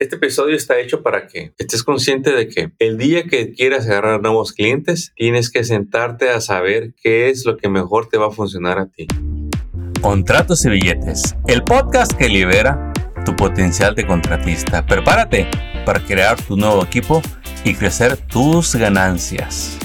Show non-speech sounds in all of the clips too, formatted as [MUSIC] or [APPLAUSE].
Este episodio está hecho para que estés consciente de que el día que quieras agarrar nuevos clientes, tienes que sentarte a saber qué es lo que mejor te va a funcionar a ti. Contratos y billetes, el podcast que libera tu potencial de contratista. Prepárate para crear tu nuevo equipo y crecer tus ganancias.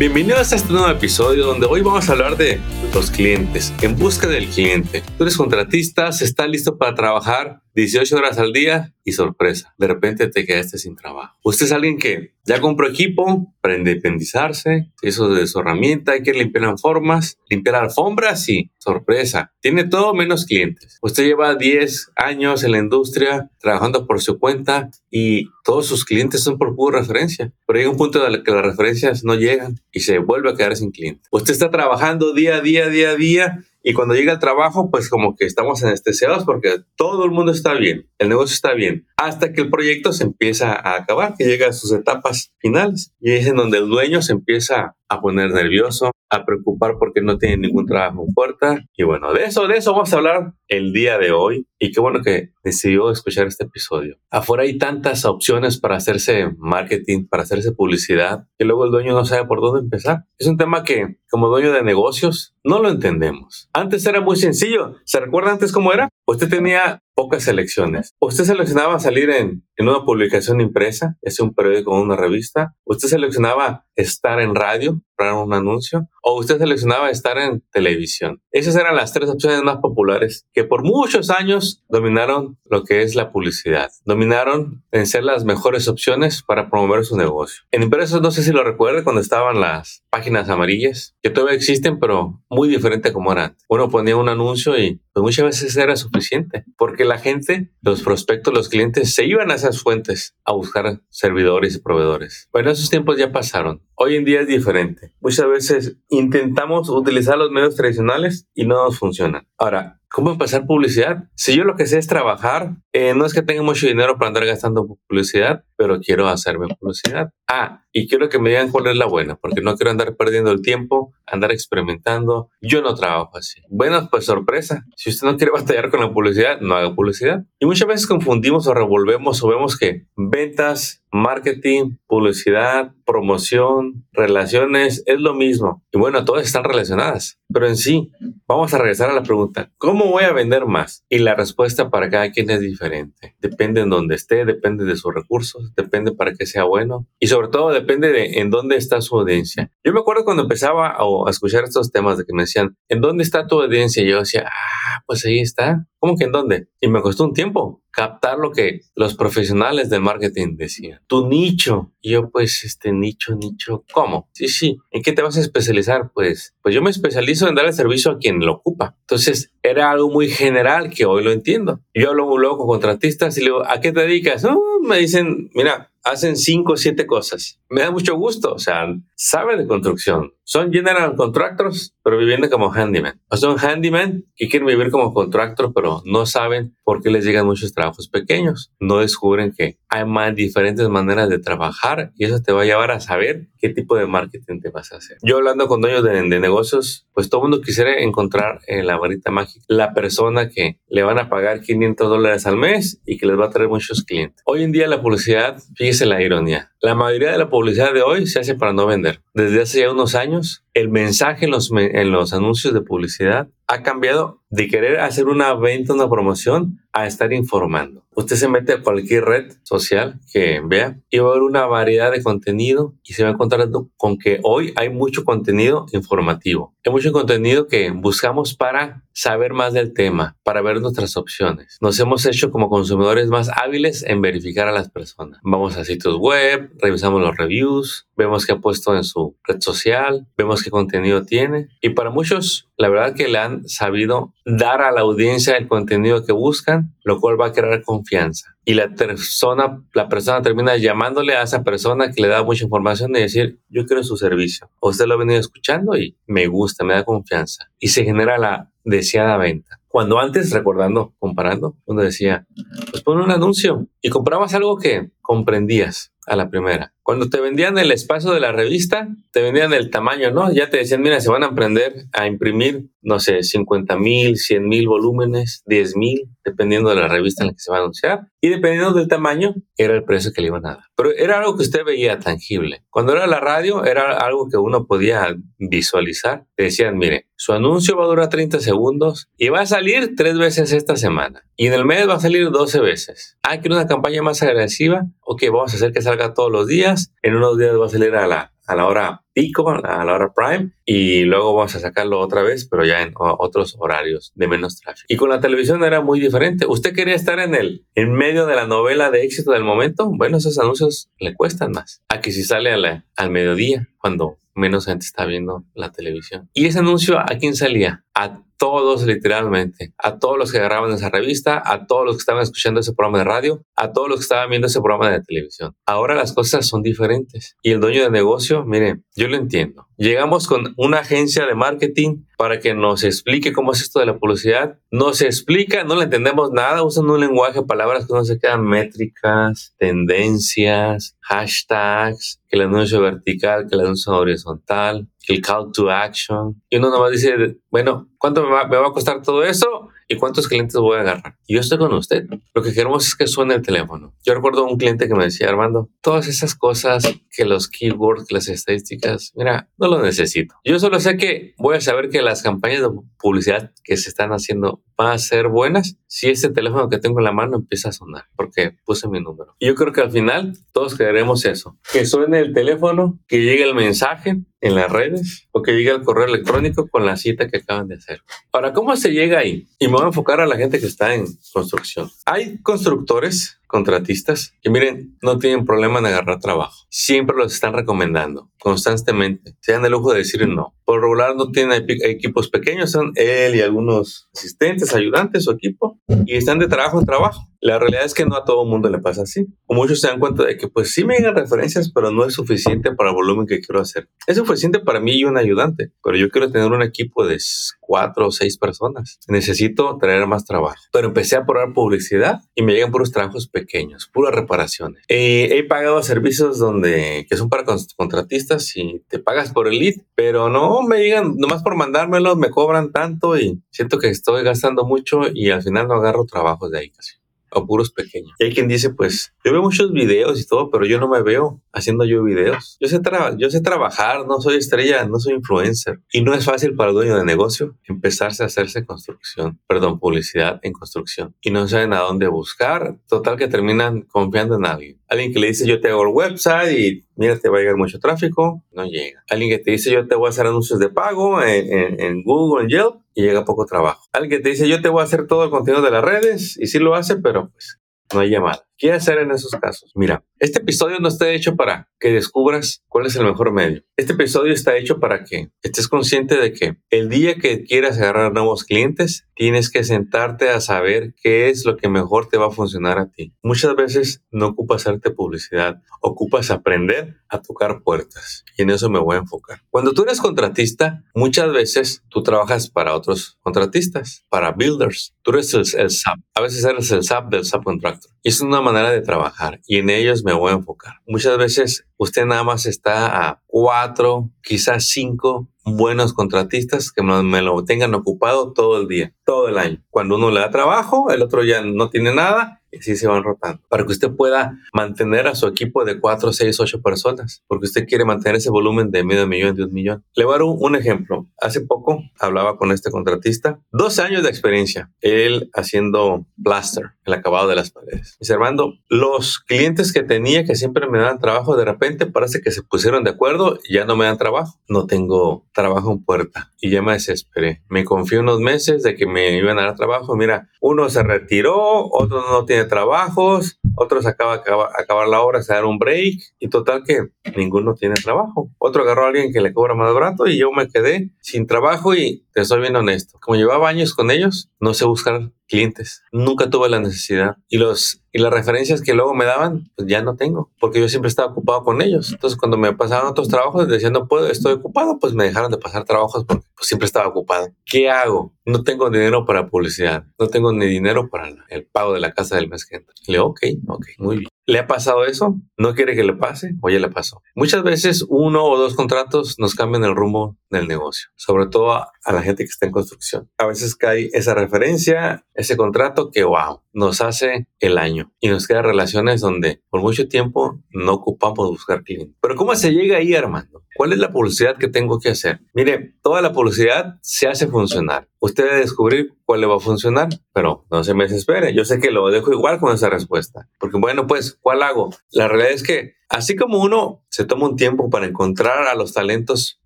Bienvenidos a este nuevo episodio donde hoy vamos a hablar de los clientes, en busca del cliente. Tú eres contratista, estás listo para trabajar 18 horas al día y sorpresa, de repente te quedaste sin trabajo. Usted es alguien que ya compró equipo para independizarse, eso de su herramienta, hay que limpiar formas, limpiar alfombras y sorpresa, tiene todo menos clientes. Usted lleva 10 años en la industria trabajando por su cuenta y todos sus clientes son por pura referencia, pero hay un punto en el que las referencias no llegan y se vuelve a quedar sin clientes. Usted está trabajando día a día, día a día y cuando llega el trabajo, pues como que estamos anestesiados porque todo el mundo está bien, el negocio está bien, hasta que el proyecto se empieza a acabar, que llega a sus etapas finales. Y es en donde el dueño se empieza a poner nervioso, a preocupar porque no tiene ningún trabajo en puerta. Y bueno, de eso, de eso vamos a hablar el día de hoy. Y qué bueno que decidió escuchar este episodio. Afuera hay tantas opciones para hacerse marketing, para hacerse publicidad, que luego el dueño no sabe por dónde empezar. Es un tema que como dueño de negocios no lo entendemos. Antes era muy sencillo. ¿Se recuerda antes cómo era? Usted tenía pocas selecciones. Usted seleccionaba salir en, en una publicación impresa, es un periódico o una revista. Usted seleccionaba estar en radio para un anuncio o usted seleccionaba estar en televisión. Esas eran las tres opciones más populares que por muchos años dominaron lo que es la publicidad. Dominaron en ser las mejores opciones para promover su negocio. En impresos no sé si lo recuerda cuando estaban las páginas amarillas, que todavía existen, pero muy diferente como eran. Uno ponía un anuncio y pues muchas veces era suficiente, porque la gente, los prospectos, los clientes se iban a esas fuentes a buscar servidores y proveedores. Bueno, esos tiempos ya pasaron. Hoy en día es diferente. Muchas veces intentamos utilizar los medios tradicionales y no nos funcionan. Ahora, ¿Cómo empezar publicidad? Si yo lo que sé es trabajar, eh, no es que tenga mucho dinero para andar gastando publicidad, pero quiero hacerme publicidad. Ah, y quiero que me digan cuál es la buena, porque no quiero andar perdiendo el tiempo, andar experimentando. Yo no trabajo así. Bueno, pues sorpresa. Si usted no quiere batallar con la publicidad, no haga publicidad. Y muchas veces confundimos o revolvemos o vemos que ventas, marketing, publicidad, promoción, relaciones, es lo mismo. Y bueno, todas están relacionadas. Pero en sí, vamos a regresar a la pregunta, ¿cómo voy a vender más? Y la respuesta para cada quien es diferente. Depende en dónde esté, depende de sus recursos, depende para que sea bueno. Y sobre todo depende de en dónde está su audiencia. Yo me acuerdo cuando empezaba a escuchar estos temas de que me decían, ¿en dónde está tu audiencia? Y yo decía, ah, pues ahí está. ¿Cómo que en dónde? Y me costó un tiempo captar lo que los profesionales de marketing decían. Tu nicho. Y yo, pues, este nicho, nicho, ¿cómo? Sí, sí. ¿En qué te vas a especializar? Pues, pues yo me especializo en dar el servicio a quien lo ocupa. Entonces, era algo muy general que hoy lo entiendo. Yo hablo luego con contratistas y le digo, ¿a qué te dedicas? me dicen, mira, hacen cinco o siete cosas. Me da mucho gusto, o sea, saben de construcción. Son general contractors, pero viviendo como handyman. O son handyman que quieren vivir como contractor, pero no saben por qué les llegan muchos trabajos pequeños. No descubren que hay más diferentes maneras de trabajar y eso te va a llevar a saber qué tipo de marketing te vas a hacer. Yo hablando con dueños de, negocios, pues todo el mundo quisiera encontrar en la varita mágica la persona que le van a pagar 500 dólares al mes y que les va a traer muchos clientes. Hoy en día la publicidad, fíjese la ironía, la mayoría de la publicidad de hoy se hace para no vender. Desde hace ya unos años, el mensaje en los, en los anuncios de publicidad ha cambiado de querer hacer una venta, una promoción, a estar informando. Usted se mete a cualquier red social que vea y va a ver una variedad de contenido y se va encontrando con que hoy hay mucho contenido informativo. Hay mucho contenido que buscamos para saber más del tema, para ver nuestras opciones. Nos hemos hecho como consumidores más hábiles en verificar a las personas. Vamos a sitios web, revisamos los reviews, vemos qué ha puesto en su red social, vemos qué contenido tiene y para muchos la verdad que le han sabido dar a la audiencia el contenido que buscan, lo cual va a crear confianza. Y la persona, la persona termina llamándole a esa persona que le da mucha información y decir, yo quiero su servicio. Usted lo ha venido escuchando y me gusta, me da confianza. Y se genera la deseada venta. Cuando antes, recordando, comparando, uno decía, pues pon un anuncio y comprabas algo que comprendías a la primera. Cuando te vendían el espacio de la revista, te vendían el tamaño, ¿no? Ya te decían, mira, se van a aprender a imprimir, no sé, 50 mil, 100 mil volúmenes, 10 mil, dependiendo de la revista en la que se va a anunciar. Y dependiendo del tamaño, era el precio que le iban a dar. Pero era algo que usted veía tangible. Cuando era la radio, era algo que uno podía visualizar. Te decían, mire, su anuncio va a durar 30 segundos y va a salir tres veces esta semana. Y en el mes va a salir 12 veces. Ah, que una campaña más agresiva. Ok, vamos a hacer que salga todos los días. En unos días va a salir a la a la hora pico, a la hora prime, y luego vamos a sacarlo otra vez, pero ya en otros horarios de menos tráfico. Y con la televisión era muy diferente. ¿Usted quería estar en el en medio de la novela de éxito del momento? Bueno, esos anuncios le cuestan más. A que si sale al mediodía, cuando menos gente está viendo la televisión. ¿Y ese anuncio a quién salía? A todos literalmente, a todos los que agarraban esa revista, a todos los que estaban escuchando ese programa de radio, a todos los que estaban viendo ese programa de televisión. Ahora las cosas son diferentes y el dueño de negocio, mire, yo lo entiendo. Llegamos con una agencia de marketing para que nos explique cómo es esto de la publicidad. No se explica, no le entendemos nada, usan un lenguaje, palabras que no se quedan métricas, tendencias, hashtags, que el anuncio vertical, que el anuncio horizontal, el call to action. Y uno nomás dice, bueno, ¿cuánto me va, a costar todo eso? ¿Y cuántos clientes voy a agarrar? Yo estoy con usted. Lo que queremos es que suene el teléfono. Yo recuerdo un cliente que me decía, Armando, todas esas cosas que los keywords, las estadísticas, mira, no lo necesito. Yo solo sé que voy a saber que las campañas de publicidad que se están haciendo van a ser buenas si este teléfono que tengo en la mano empieza a sonar, porque puse mi número. Y yo creo que al final todos queremos eso, que suene el teléfono, que llegue el mensaje en las redes o que llegue el correo electrónico con la cita que acaban de hacer. Ahora, ¿cómo se llega ahí? Y me voy a enfocar a la gente que está en construcción. Hay constructores contratistas que miren, no tienen problema en agarrar trabajo. Siempre los están recomendando constantemente. Se dan el lujo de decir no. Por regular no tienen equipos pequeños, son él y algunos asistentes, ayudantes o equipo y están de trabajo en trabajo. La realidad es que no a todo mundo le pasa así. O muchos se dan cuenta de que pues sí me llegan referencias, pero no es suficiente para el volumen que quiero hacer. Es suficiente para mí y un ayudante, pero yo quiero tener un equipo de cuatro o seis personas. Necesito traer más trabajo. Pero empecé a probar publicidad y me llegan puros trabajos pequeños, puras reparaciones. Eh, he pagado servicios donde que son para contratistas y te pagas por el lead, pero no me llegan nomás por mandármelo, me cobran tanto y siento que estoy gastando mucho y al final no agarro trabajos de ahí casi o puros pequeños. Y hay quien dice, pues, yo veo muchos videos y todo, pero yo no me veo haciendo yo videos. Yo sé, yo sé trabajar, no soy estrella, no soy influencer. Y no es fácil para el dueño de negocio empezarse a hacerse construcción, perdón, publicidad en construcción. Y no saben a dónde buscar. Total que terminan confiando en alguien. Alguien que le dice, yo te hago el website y mira, te va a llegar mucho tráfico, no llega. Alguien que te dice, yo te voy a hacer anuncios de pago en, Google, en Yelp, y llega poco trabajo. Alguien que te dice, yo te voy a hacer todo el contenido de las redes, y sí lo hace, pero pues no hay llamada. ¿Qué hacer en esos casos? Mira, este episodio no está hecho para que descubras cuál es el mejor medio. Este episodio está hecho para que estés consciente de que el día que quieras agarrar nuevos clientes, tienes que sentarte a saber qué es lo que mejor te va a funcionar a ti. Muchas veces no ocupas hacerte publicidad, ocupas aprender a tocar puertas. Y en eso me voy a enfocar. Cuando tú eres contratista, muchas veces tú trabajas para otros contratistas, para builders. Tú eres el, el SAP. A veces eres el SAP del subcontractor. Y es una manera de trabajar y en ellos me voy a enfocar. Muchas veces usted nada más está a cuatro, quizás cinco buenos contratistas que me lo tengan ocupado todo el día, todo el año. Cuando uno le da trabajo, el otro ya no tiene nada y así se van rotando. Para que usted pueda mantener a su equipo de 4, 6, 8 personas, porque usted quiere mantener ese volumen de medio millón, de un millón. Le voy a dar un, ejemplo. Hace poco hablaba con este contratista, dos años de experiencia, él haciendo plaster, el acabado de las paredes. Dice Armando, los clientes que tenía que siempre me dan trabajo, de repente parece que se pusieron de acuerdo y ya no me dan trabajo. No tengo trabajo en puerta y ya me desesperé. Me confié unos meses de que me iban a dar trabajo. Mira, uno se retiró, otro no tiene trabajos, otros acaba de acabar la obra, se dan un break y total que ninguno tiene trabajo. Otro agarró a alguien que le cobra más barato y yo me quedé sin trabajo y te soy bien honesto. Como llevaba años con ellos, no sé buscar clientes. Nunca tuve la necesidad. Y los y las referencias que luego me daban, pues ya no tengo, porque yo siempre estaba ocupado con ellos. Entonces, cuando me pasaban otros trabajos, decían, no puedo, estoy ocupado, pues me dejaron de pasar trabajos porque pues, siempre estaba ocupado. ¿Qué hago? No tengo dinero para publicidad, no tengo ni dinero para el pago de la casa del mes que entra. Le digo, ok, ok, muy bien. ¿Le ha pasado eso? ¿No quiere que le pase? O ya le pasó. Muchas veces uno o dos contratos nos cambian el rumbo del negocio, sobre todo a, la gente que está en construcción. A veces cae esa referencia, ese contrato que, wow, nos hace el año y nos quedan relaciones donde por mucho tiempo no ocupamos buscar clientes. Pero ¿cómo se llega ahí, Armando? ¿Cuál es la publicidad que tengo que hacer? Mire, toda la publicidad se hace funcionar. Usted debe descubrir cuál le va a funcionar, pero no se me desespere. Yo sé que lo dejo igual con esa respuesta. Porque bueno, pues, ¿cuál hago? La realidad es que así como uno se toma un tiempo para encontrar a los talentos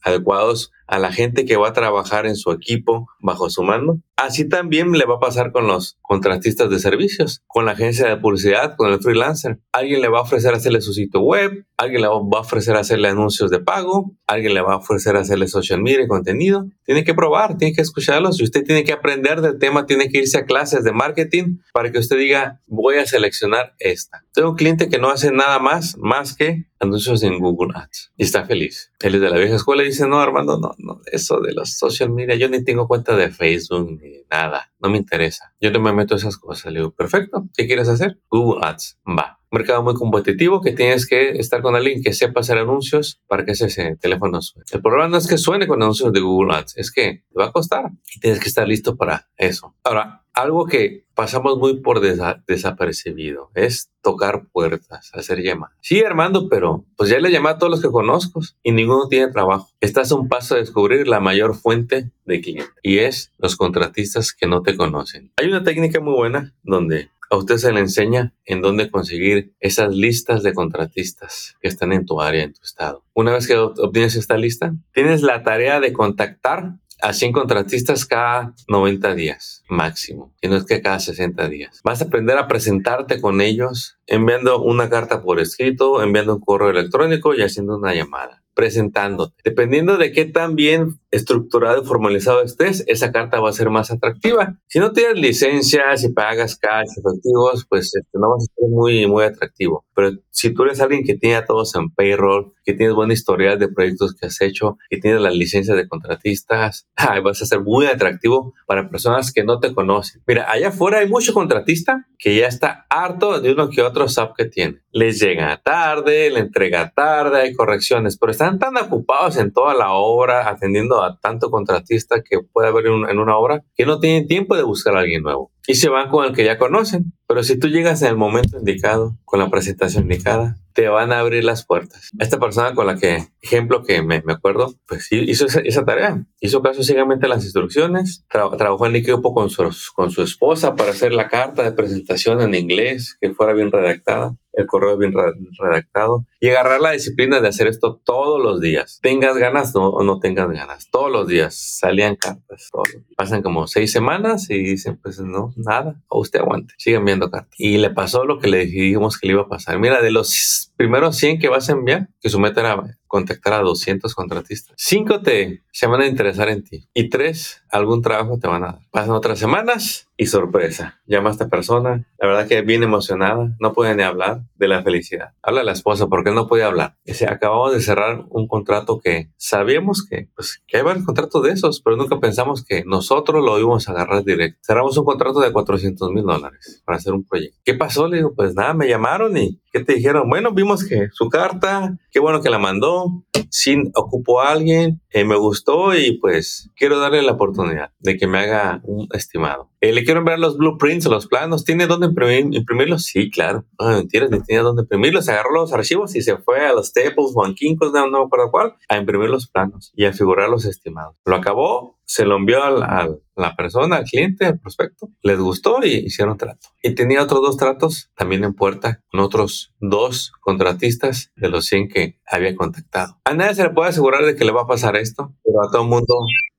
adecuados a la gente que va a trabajar en su equipo bajo su mando. Así también le va a pasar con los contratistas de servicios, con la agencia de publicidad, con el freelancer. Alguien le va a ofrecer hacerle su sitio web, alguien le va a ofrecer hacerle anuncios de pago, alguien le va a ofrecer hacerle social media y contenido. Tiene que probar, tiene que escucharlos y usted tiene que aprender del tema, tiene que irse a clases de marketing para que usted diga, voy a seleccionar esta. Tengo un cliente que no hace nada más, más que anuncios en Google Ads y está feliz. Él es de la vieja escuela y dice, no, Armando, no, no, eso de los social media, yo ni tengo cuenta de Facebook ni nada, no me interesa. Yo no me meto esas cosas. Le digo, perfecto, ¿qué quieres hacer? Google Ads, va. mercado muy competitivo que tienes que estar con alguien que sepa hacer anuncios para que ese teléfono suene. El problema no es que suene con anuncios de Google Ads, es que te va a costar y tienes que estar listo para eso. Ahora, algo que pasamos muy por desapercibido es tocar puertas, hacer llamadas. Sí, Armando, pero pues ya le llamé a todos los que conozco y ninguno tiene trabajo. Estás a un paso de descubrir la mayor fuente de clientes y es los contratistas que no te conocen. Hay una técnica muy buena donde a usted se le enseña en dónde conseguir esas listas de contratistas que están en tu área, en tu estado. Una vez que obtienes esta lista, tienes la tarea de contactar a 100 contratistas cada 90 días máximo, y no es que cada 60 días. Vas a aprender a presentarte con ellos enviando una carta por escrito, enviando un correo electrónico y haciendo una llamada presentándote. Dependiendo de qué tan bien estructurado y formalizado estés, esa carta va a ser más atractiva. Si no tienes licencias y pagas cash efectivos, pues este, no vas a ser muy, muy atractivo. Pero si tú eres alguien que tiene a todos en payroll, que tienes buena historia de proyectos que has hecho, que tienes las licencias de contratistas, [LAUGHS] vas a ser muy atractivo para personas que no te conocen. Mira, allá afuera hay mucho contratista que ya está harto de uno que otro SAP que tiene. Les llega tarde, le entrega tarde, hay correcciones, pero están tan ocupados en toda la obra, atendiendo a tanto contratista que puede haber en una obra, que no tienen tiempo de buscar a alguien nuevo y se van con el que ya conocen. Pero si tú llegas en el momento indicado, con la presentación indicada, te van a abrir las puertas. Esta persona con la que, ejemplo que me, me acuerdo, pues hizo esa, tarea. Hizo caso ciegamente a las instrucciones, trabajó en equipo con su, con su esposa para hacer la carta de presentación en inglés, que fuera bien redactada el correo bien redactado y agarrar la disciplina de hacer esto todos los días. Tengas ganas no, o no tengas ganas, todos los días salían cartas. Pasan como seis semanas y dicen, pues no, nada, o usted aguante, sigan viendo cartas. Y le pasó lo que le dijimos que le iba a pasar. Mira, de los primeros 100 que vas a enviar, que su meta era contactar a 200 contratistas. Cinco te se van a interesar en ti y tres, algún trabajo te van a dar. Pasan otras semanas y sorpresa. Llama a esta persona, la verdad que bien emocionada, no puede ni hablar de la felicidad. Habla a la esposa porque no puede hablar. Dice, acabamos de cerrar un contrato que sabíamos que, pues, que hay varios contratos de esos, pero nunca pensamos que nosotros lo íbamos a agarrar directo. Cerramos un contrato de 400 mil dólares para hacer un proyecto. ¿Qué pasó? Le digo, pues nada, me llamaron y ¿qué te dijeron? Bueno, vimos que su carta, qué bueno que la mandó, sí ocupó a alguien, eh, me gustó y pues quiero darle la oportunidad de que me haga un estimado. Eh, le quiero enviar los blueprints, los planos. ¿Tiene dónde imprimirlos? Sí, claro. No mentiras, ni tenía dónde imprimirlos. Agarró los archivos y se fue a los Staples o no, no me acuerdo cuál, a imprimir los planos y a figurar los estimados. Lo acabó, se lo envió a la persona, al cliente, al prospecto. Les gustó y hicieron trato. Y tenía otros dos tratos también en puerta con otros dos contratistas de los 100 que había contactado. A nadie se le puede asegurar de que le va a pasar esto, pero a todo el mundo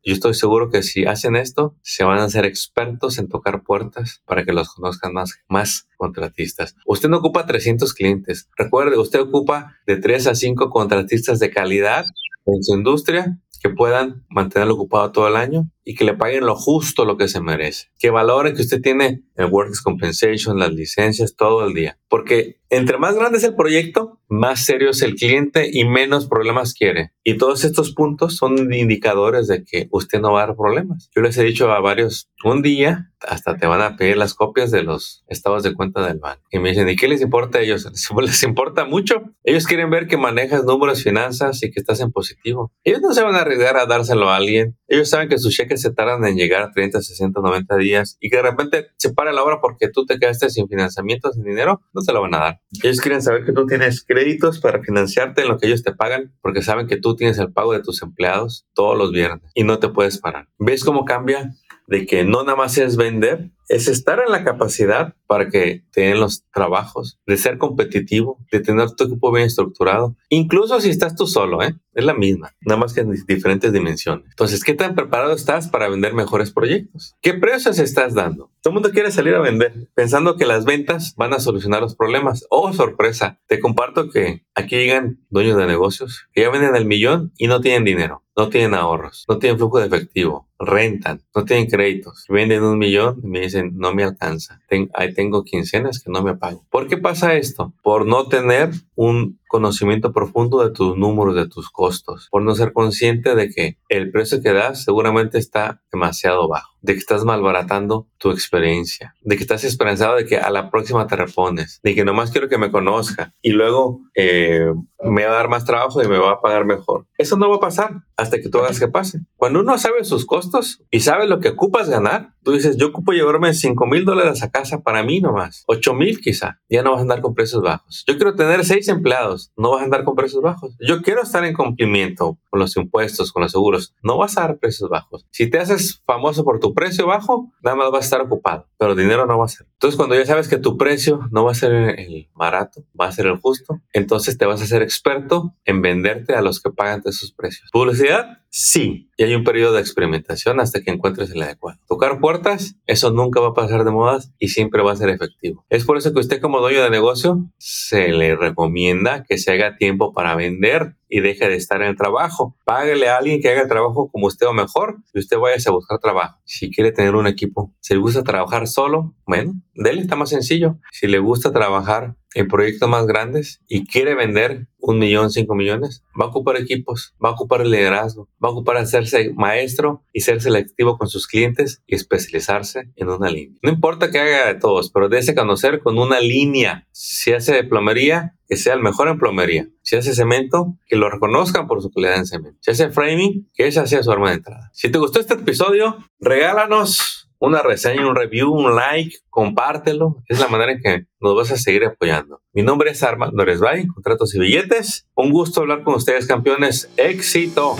yo estoy seguro que si hacen esto, se van a ser expertos en tocar puertas para que los conozcan más, más contratistas. Usted no ocupa 300 clientes. Recuerde, usted ocupa de 3 a 5 contratistas de calidad en su industria que puedan mantenerlo ocupado todo el año y que le paguen lo justo lo que se merece. Que valoren que usted tiene el Workers Compensation, las licencias todo el día. Porque entre más grande es el proyecto, más serio es el cliente y menos problemas quiere. Y todos estos puntos son indicadores de que usted no va a dar problemas. Yo les he dicho a varios, un día hasta te van a pedir las copias de los estados de cuenta del banco. Y me dicen, ¿y qué les importa a ellos? [LAUGHS] ¿Les importa mucho? Ellos quieren ver que manejas números, finanzas y que estás en positivo. Ellos no se van a arriesgar a dárselo a alguien. Ellos saben que sus cheques se tardan en llegar a 30, 60, 90 días y que de repente se para la hora porque tú te quedaste sin financiamiento, sin dinero, no te lo van a dar. Ellos quieren saber que tú tienes créditos para financiarte en lo que ellos te pagan porque saben que tú tienes el pago de tus empleados todos los viernes y no te puedes parar. ¿Ves cómo cambia? De que no nada más es vender, es estar en la capacidad para que tengan los trabajos, de ser competitivo, de tener tu equipo bien estructurado. Incluso si estás tú solo, ¿eh? es la misma, nada más que en diferentes dimensiones. Entonces, ¿qué tan preparado estás para vender mejores proyectos? ¿Qué precios estás dando? Todo el mundo quiere salir a vender pensando que las ventas van a solucionar los problemas. Oh, sorpresa, te comparto que aquí llegan dueños de negocios que ya venden el millón y no tienen dinero, no tienen ahorros, no tienen flujo de efectivo, rentan, no tienen créditos, venden un millón y me dicen, no me alcanza, ahí tengo quincenas que no me pago. ¿Por qué pasa esto? Por no tener un conocimiento profundo de tus números, de tus costos, por no ser consciente de que el precio que das seguramente está demasiado bajo de que estás malbaratando tu experiencia, de que estás esperanzado de que a la próxima te repones, de que nomás quiero que me conozca y luego eh, me va a dar más trabajo y me va a pagar mejor. Eso no va a pasar hasta que tú hagas que pase. Cuando uno sabe sus costos y sabe lo que ocupas ganar, tú dices, yo ocupo llevarme 5 mil dólares a casa para mí nomás, 8 mil quizá, ya no vas a andar con precios bajos. Yo quiero tener 6 empleados, no vas a andar con precios bajos. Yo quiero estar en cumplimiento con los impuestos, con los seguros, no vas a dar precios bajos. Si te haces famoso por tu precio bajo, nada más vas a estar ocupado, pero dinero no va a ser. Entonces, cuando ya sabes que tu precio no va a ser el barato, va a ser el justo, entonces te vas a ser experto en venderte a los que pagan esos precios. Publicidad, sí, y hay un periodo de experimentación hasta que encuentres el adecuado. Tocar puertas, eso nunca va a pasar de modas y siempre va a ser efectivo. Es por eso que usted como dueño de negocio se le recomienda que se haga tiempo para vender y deje de estar en el trabajo. Páguele a alguien que haga el trabajo como usted o mejor y usted vaya a buscar trabajo. Si quiere tener un equipo, si le gusta trabajar solo, bueno, dele, está más sencillo. Si le gusta trabajar en proyectos más grandes y quiere vender un millón, cinco millones, va a ocupar equipos, va a ocupar el liderazgo, va a ocupar hacerse maestro y ser selectivo con sus clientes y especializarse en una línea. No importa que haga de todos, pero dése conocer con una línea. Si hace plomería, que sea el mejor en plomería. Si hace cemento, que lo reconozcan por su calidad en cemento. Si hace framing, que esa sea su arma de entrada. Si te gustó este episodio, regálanos una reseña, un review, un like, compártelo. Es la manera en que nos vas a seguir apoyando. Mi nombre es Armando Resbay, Contratos y Billetes. Un gusto hablar con ustedes, campeones. ¡Éxito!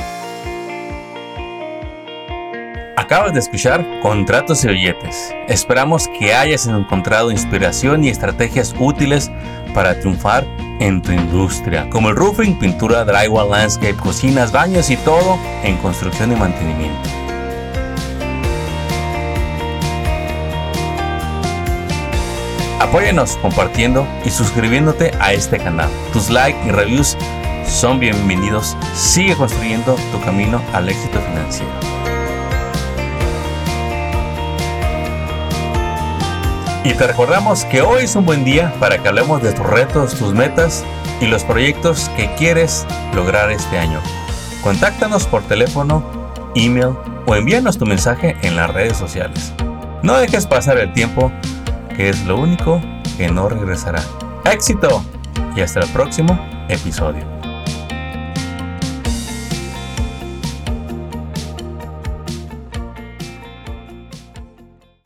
Acabas de escuchar Contratos y Billetes. Esperamos que hayas encontrado inspiración y estrategias útiles para triunfar en tu industria, como el roofing, pintura, drywall, landscape, cocinas, baños y todo en construcción y mantenimiento. Apóyanos compartiendo y suscribiéndote a este canal. Tus likes y reviews son bienvenidos. Sigue construyendo tu camino al éxito financiero. Y te recordamos que hoy es un buen día para que hablemos de tus retos, tus metas y los proyectos que quieres lograr este año. Contáctanos por teléfono, email o envíanos tu mensaje en las redes sociales. No dejes pasar el tiempo que es lo único que no regresará. ¡Éxito! Y hasta el próximo episodio.